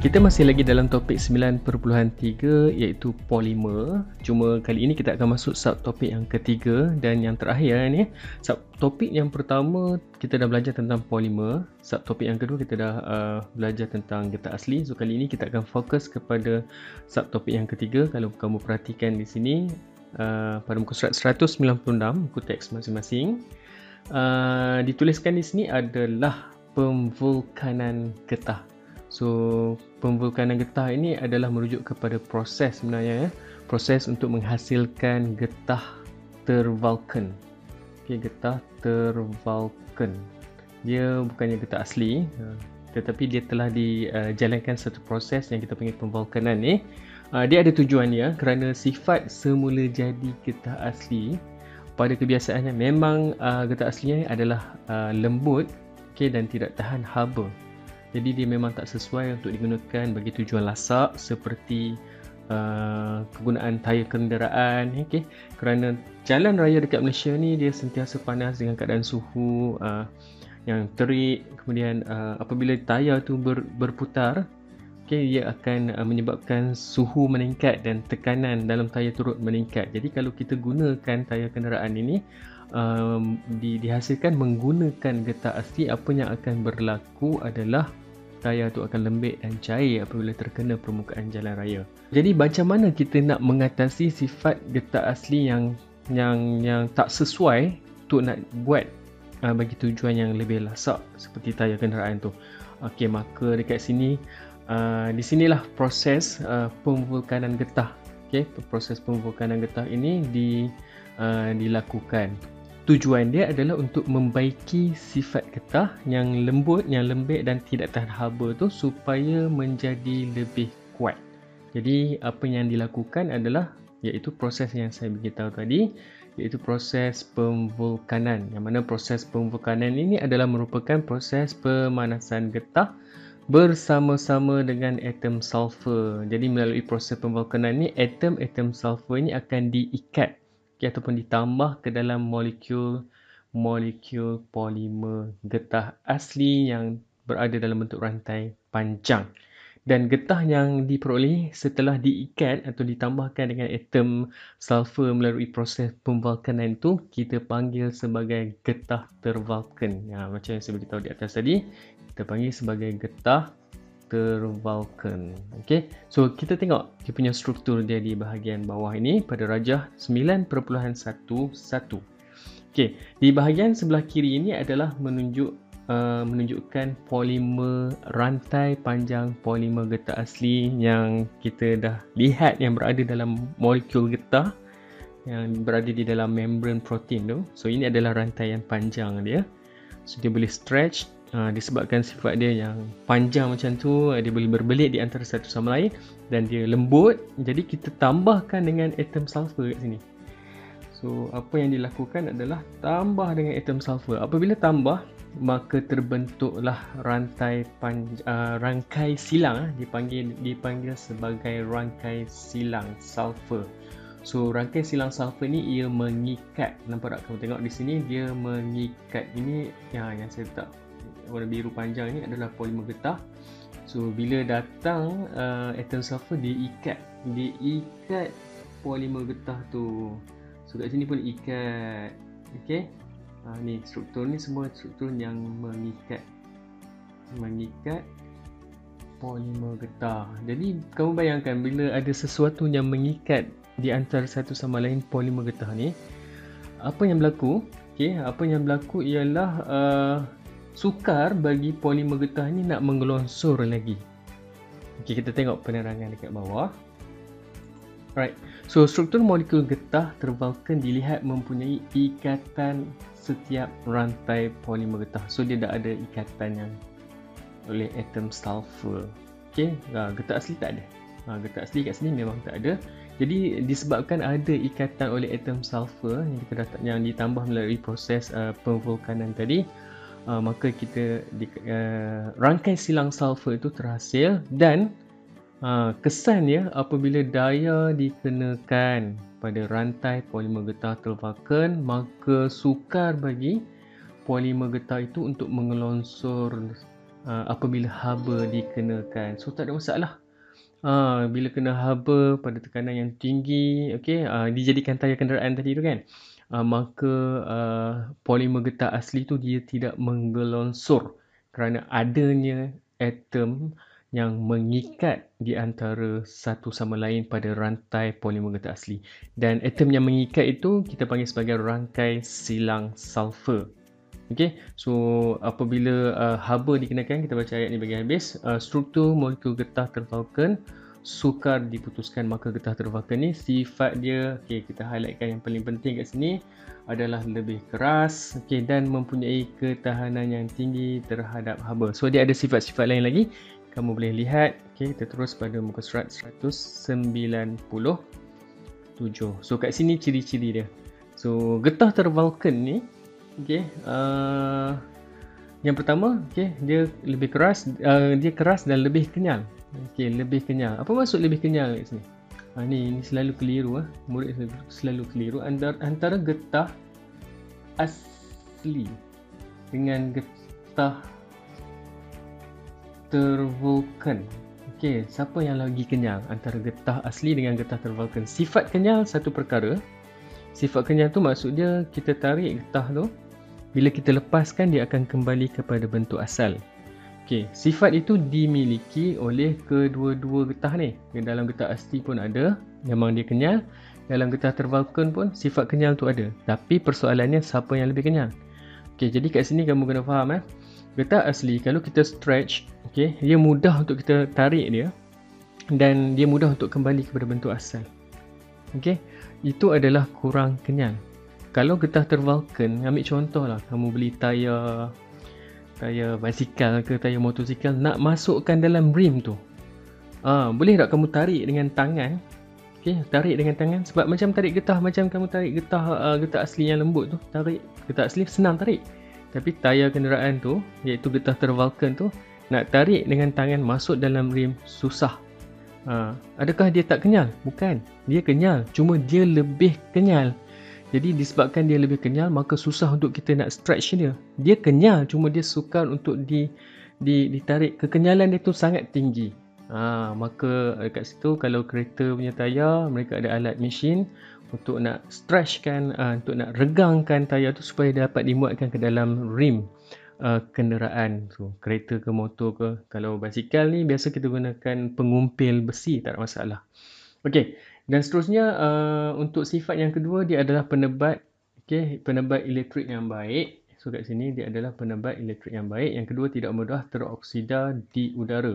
Kita masih lagi dalam topik 9.3 iaitu polimer. Cuma kali ini kita akan masuk subtopik yang ketiga dan yang terakhir ni. Subtopik yang pertama kita dah belajar tentang polimer. Subtopik yang kedua kita dah uh, belajar tentang getah asli. So kali ini kita akan fokus kepada subtopik yang ketiga. Kalau kamu perhatikan di sini uh, pada muka surat 196 muka teks masing-masing. Uh, dituliskan di sini adalah pemvulkanan getah. So pemvulkanan getah ini adalah merujuk kepada proses sebenarnya ya. Proses untuk menghasilkan getah tervulkan. Okey, getah tervulkan. Dia bukannya getah asli ha, tetapi dia telah dijalankan satu proses yang kita panggil pemvulkanan ni. Ha, dia ada tujuan dia kerana sifat semula jadi getah asli pada kebiasaannya memang uh, getah aslinya adalah lembut okay, dan tidak tahan haba jadi dia memang tak sesuai untuk digunakan bagi tujuan lasak seperti uh, kegunaan tayar kenderaan okay? kerana jalan raya dekat Malaysia ni dia sentiasa panas dengan keadaan suhu uh, yang terik kemudian uh, apabila tayar tu ber, berputar okay, ia akan uh, menyebabkan suhu meningkat dan tekanan dalam tayar turut meningkat jadi kalau kita gunakan tayar kenderaan ini um, di, dihasilkan menggunakan getah asli apa yang akan berlaku adalah tayar tu akan lembik dan cair apabila terkena permukaan jalan raya. Jadi macam mana kita nak mengatasi sifat getah asli yang yang yang tak sesuai untuk nak buat uh, bagi tujuan yang lebih lasak seperti tayar kenderaan tu. Okey, maka dekat sini uh, di sinilah proses uh, pemvulkanan getah. Okey, proses pemvulkanan getah ini di uh, dilakukan tujuan dia adalah untuk membaiki sifat getah yang lembut, yang lembek dan tidak tahan haba tu supaya menjadi lebih kuat. Jadi apa yang dilakukan adalah iaitu proses yang saya beritahu tadi iaitu proses pemvulkanan. Yang mana proses pemvulkanan ini adalah merupakan proses pemanasan getah bersama-sama dengan atom sulfur. Jadi melalui proses pemvulkanan ini atom-atom sulfur ini akan diikat ataupun ditambah ke dalam molekul molekul polimer getah asli yang berada dalam bentuk rantai panjang dan getah yang diperoleh setelah diikat atau ditambahkan dengan atom sulfur melalui proses pemvulkanan itu kita panggil sebagai getah tervulkan. Ya, macam yang saya beritahu di atas tadi, kita panggil sebagai getah tervulkan. Okey. So kita tengok dia punya struktur dia di bahagian bawah ini pada rajah 9.11. Okey, di bahagian sebelah kiri ini adalah menunjuk uh, menunjukkan polimer rantai panjang polimer getah asli yang kita dah lihat yang berada dalam molekul getah yang berada di dalam membran protein tu. So ini adalah rantaian panjang dia. So dia boleh stretch uh, disebabkan sifat dia yang panjang macam tu dia boleh berbelit di antara satu sama lain dan dia lembut. Jadi kita tambahkan dengan atom sulfur kat sini. So apa yang dilakukan adalah tambah dengan atom sulfur. Apabila tambah maka terbentuklah rantai panj- uh, rangkai silang uh, dipanggil dipanggil sebagai rangkai silang sulfur. So rangkai silang sulfur ni ia mengikat. Nampak tak? Kamu tengok di sini dia mengikat. Ini ya yang saya letak warna biru panjang ni adalah polimer getah. So bila datang uh, atom sulfur dia ikat, dia ikat polimer getah tu. So kat sini pun ikat. Okey. Uh, ni struktur ni semua struktur yang mengikat mengikat polimer getah. Jadi kamu bayangkan bila ada sesuatu yang mengikat di antara satu sama lain polimer getah ni, apa yang berlaku? Okey, apa yang berlaku ialah uh, sukar bagi polimer getah ni nak mengelonsor lagi. Okey, kita tengok penerangan dekat bawah. Alright. So, struktur molekul getah tervulkan dilihat mempunyai ikatan setiap rantai polimer getah. So, dia dah ada ikatan yang oleh atom sulfur. Okey, ha, getah asli tak ada. Ha, getah asli kat sini memang tak ada. Jadi disebabkan ada ikatan oleh atom sulfur yang kita dah yang ditambah melalui proses uh, pemvulkanan tadi, uh, maka kita di, uh, rangkai silang sulfur itu terhasil dan uh, kesannya apabila daya dikenakan pada rantai polimer getah tervulkan maka sukar bagi polimer getah itu untuk mengelonsor uh, apabila haba dikenakan. So tak ada masalah. Uh, bila kena haba pada tekanan yang tinggi, okay, uh, dijadikan tayar kenderaan tadi tu kan. Uh, maka uh, polimer getah asli tu dia tidak menggelonsor kerana adanya atom yang mengikat di antara satu sama lain pada rantai polimer getah asli. Dan atom yang mengikat itu kita panggil sebagai rangkai silang sulfur. Okay, so apabila uh, haba dikenakan, kita baca ayat ni bagian habis. Uh, struktur molekul getah tervulkan, sukar diputuskan maka getah tervulkan ni sifat dia, okay, kita highlightkan yang paling penting kat sini adalah lebih keras okay, dan mempunyai ketahanan yang tinggi terhadap haba. So dia ada sifat-sifat lain lagi. Kamu boleh lihat, okay, kita terus pada muka surat 197. So kat sini ciri-ciri dia. So getah tervulkan ni okey uh, yang pertama okey dia lebih keras uh, dia keras dan lebih kenyal okey lebih kenyal. Apa maksud lebih kenyal kat sini? Ha, ni ni selalu keliru ah murid selalu keliru. Antara antara getah asli dengan getah tervulkan. Okey siapa yang lagi kenyal antara getah asli dengan getah tervulkan? Sifat kenyal satu perkara. Sifat kenyal tu maksud dia kita tarik getah tu bila kita lepaskan dia akan kembali kepada bentuk asal. Okey, sifat itu dimiliki oleh kedua-dua getah ni. Dalam getah asli pun ada, memang dia kenyal. Dalam getah tervulkan pun sifat kenyal tu ada. Tapi persoalannya siapa yang lebih kenyal? Okey, jadi kat sini kamu kena faham eh. Getah asli kalau kita stretch, okey, dia mudah untuk kita tarik dia dan dia mudah untuk kembali kepada bentuk asal. Okey, itu adalah kurang kenyal kalau getah tervulkan ambil contoh lah kamu beli tayar tayar basikal ke tayar motosikal nak masukkan dalam rim tu ah boleh tak kamu tarik dengan tangan okey tarik dengan tangan sebab macam tarik getah macam kamu tarik getah uh, getah asli yang lembut tu tarik getah asli senang tarik tapi tayar kenderaan tu iaitu getah tervulkan tu nak tarik dengan tangan masuk dalam rim susah Ha, adakah dia tak kenyal? Bukan. Dia kenyal. Cuma dia lebih kenyal. Jadi disebabkan dia lebih kenyal maka susah untuk kita nak stretch dia. Dia kenyal cuma dia sukar untuk di, di ditarik. Kekenyalan dia tu sangat tinggi. Ha, maka dekat situ kalau kereta punya tayar mereka ada alat mesin untuk nak stretch kan uh, untuk nak regangkan tayar tu supaya dapat dimuatkan ke dalam rim uh, kenderaan tu. Kereta ke motor ke. Kalau basikal ni biasa kita gunakan pengumpil besi tak ada masalah. Okey dan seterusnya uh, untuk sifat yang kedua dia adalah penebat okey penebat elektrik yang baik. So kat sini dia adalah penebat elektrik yang baik. Yang kedua tidak mudah teroksida di udara.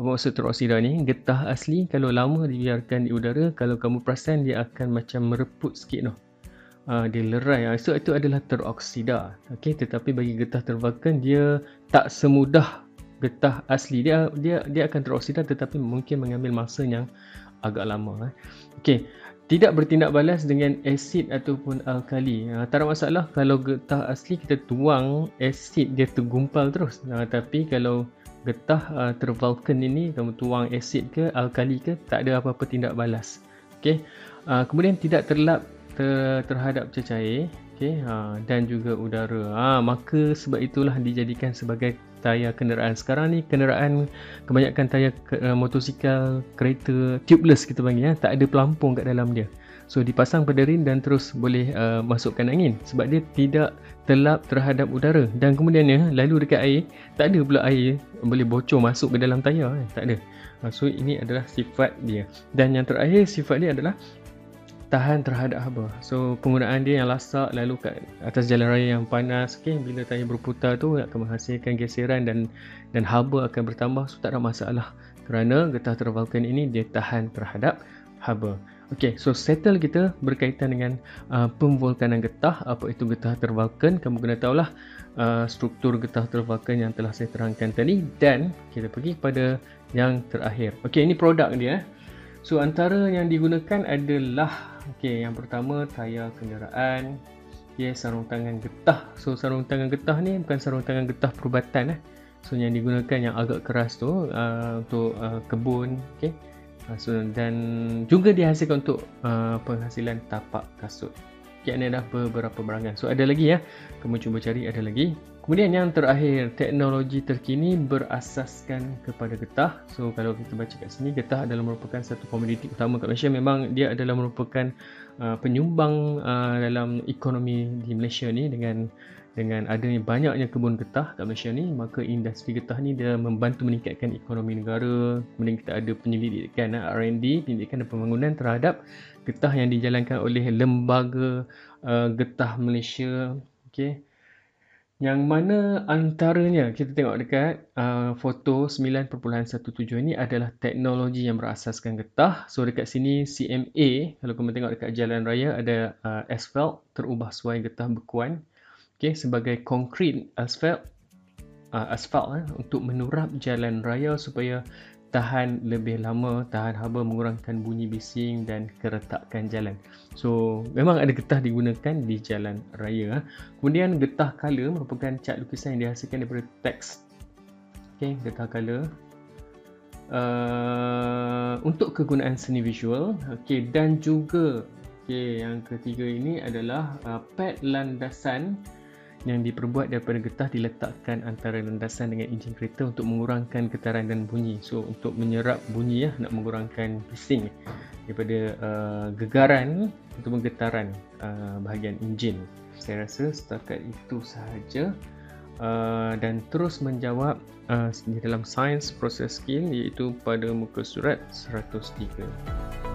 Apa maksud teroksida ni? Getah asli kalau lama dibiarkan di udara, kalau kamu perasan dia akan macam mereput sikit noh. Uh, dia lerai. Uh, so itu adalah teroksida. Okey, tetapi bagi getah tervulkan dia tak semudah getah asli. Dia dia dia akan teroksida tetapi mungkin mengambil masa yang agak lama. Eh. Okey, tidak bertindak balas dengan asid ataupun alkali. Ha, tak ada masalah kalau getah asli kita tuang asid dia tergumpal terus. Ha, tapi kalau getah uh, tervulkan ini kamu tuang asid ke alkali ke tak ada apa-apa tindak balas. Okey. Uh, kemudian tidak terlap ter, terhadap cecair okay, ha, dan juga udara. Ha, maka sebab itulah dijadikan sebagai tayar kenderaan. Sekarang ni kenderaan kebanyakan tayar uh, motosikal, kereta tubeless kita panggil ya, tak ada pelampung kat dalam dia. So dipasang pada rim dan terus boleh uh, masukkan angin sebab dia tidak terlap terhadap udara dan kemudiannya lalu dekat air tak ada pula air boleh bocor masuk ke dalam tayar eh. tak ada. Uh, so ini adalah sifat dia. Dan yang terakhir sifat dia adalah tahan terhadap haba. So penggunaan dia yang lasak lalu kat atas jalan raya yang panas, okay, bila tayar berputar tu akan menghasilkan geseran dan dan haba akan bertambah. So tak ada masalah kerana getah tervulkan ini dia tahan terhadap haba. Okay, so settle kita berkaitan dengan uh, pemvulkanan getah. Apa itu getah tervulkan? Kamu kena tahulah uh, struktur getah tervulkan yang telah saya terangkan tadi. Dan kita pergi kepada yang terakhir. Okay, ini produk dia. So antara yang digunakan adalah Okey, yang pertama tayar kenderaan. Okey, sarung tangan getah. So sarung tangan getah ni bukan sarung tangan getah perubatan eh. So yang digunakan yang agak keras tu uh, untuk uh, kebun, okey. Uh, so dan juga dihasilkan untuk uh, penghasilan tapak kasut. Kian adalah beberapa barangan. So ada lagi ya. Kamu cuba cari ada lagi. Kemudian yang terakhir, teknologi terkini berasaskan kepada getah. So kalau kita baca kat sini, getah adalah merupakan satu komoditi utama kat Malaysia. Memang dia adalah merupakan uh, penyumbang uh, dalam ekonomi di Malaysia ni dengan dengan adanya banyaknya kebun getah kat Malaysia ni, maka industri getah ni dia membantu meningkatkan ekonomi negara. Kemudian kita ada penyelidikan uh, R&D, penyelidikan dan pembangunan terhadap getah yang dijalankan oleh lembaga uh, getah Malaysia. Okay yang mana antaranya kita tengok dekat uh, foto 9.17 ini adalah teknologi yang berasaskan getah. So dekat sini CMA, kalau kamu tengok dekat jalan raya ada uh, asfalt terubah suai getah bekuan. Okay, sebagai konkrit asfalt uh, asfalt eh, untuk menurap jalan raya supaya tahan lebih lama, tahan haba mengurangkan bunyi bising dan keretakan jalan. So, memang ada getah digunakan di jalan raya. Kemudian getah color merupakan cat lukisan yang dihasilkan daripada teks. Okay, getah color. Uh, untuk kegunaan seni visual okay, dan juga okay, yang ketiga ini adalah uh, pad landasan yang diperbuat daripada getah diletakkan antara landasan dengan enjin kereta untuk mengurangkan getaran dan bunyi. So untuk menyerap bunyi ya nak mengurangkan bising daripada uh, gegaran untuk getaran uh, bahagian enjin. Saya rasa setakat itu sahaja uh, dan terus menjawab uh, di dalam sains proses skill iaitu pada muka surat 103.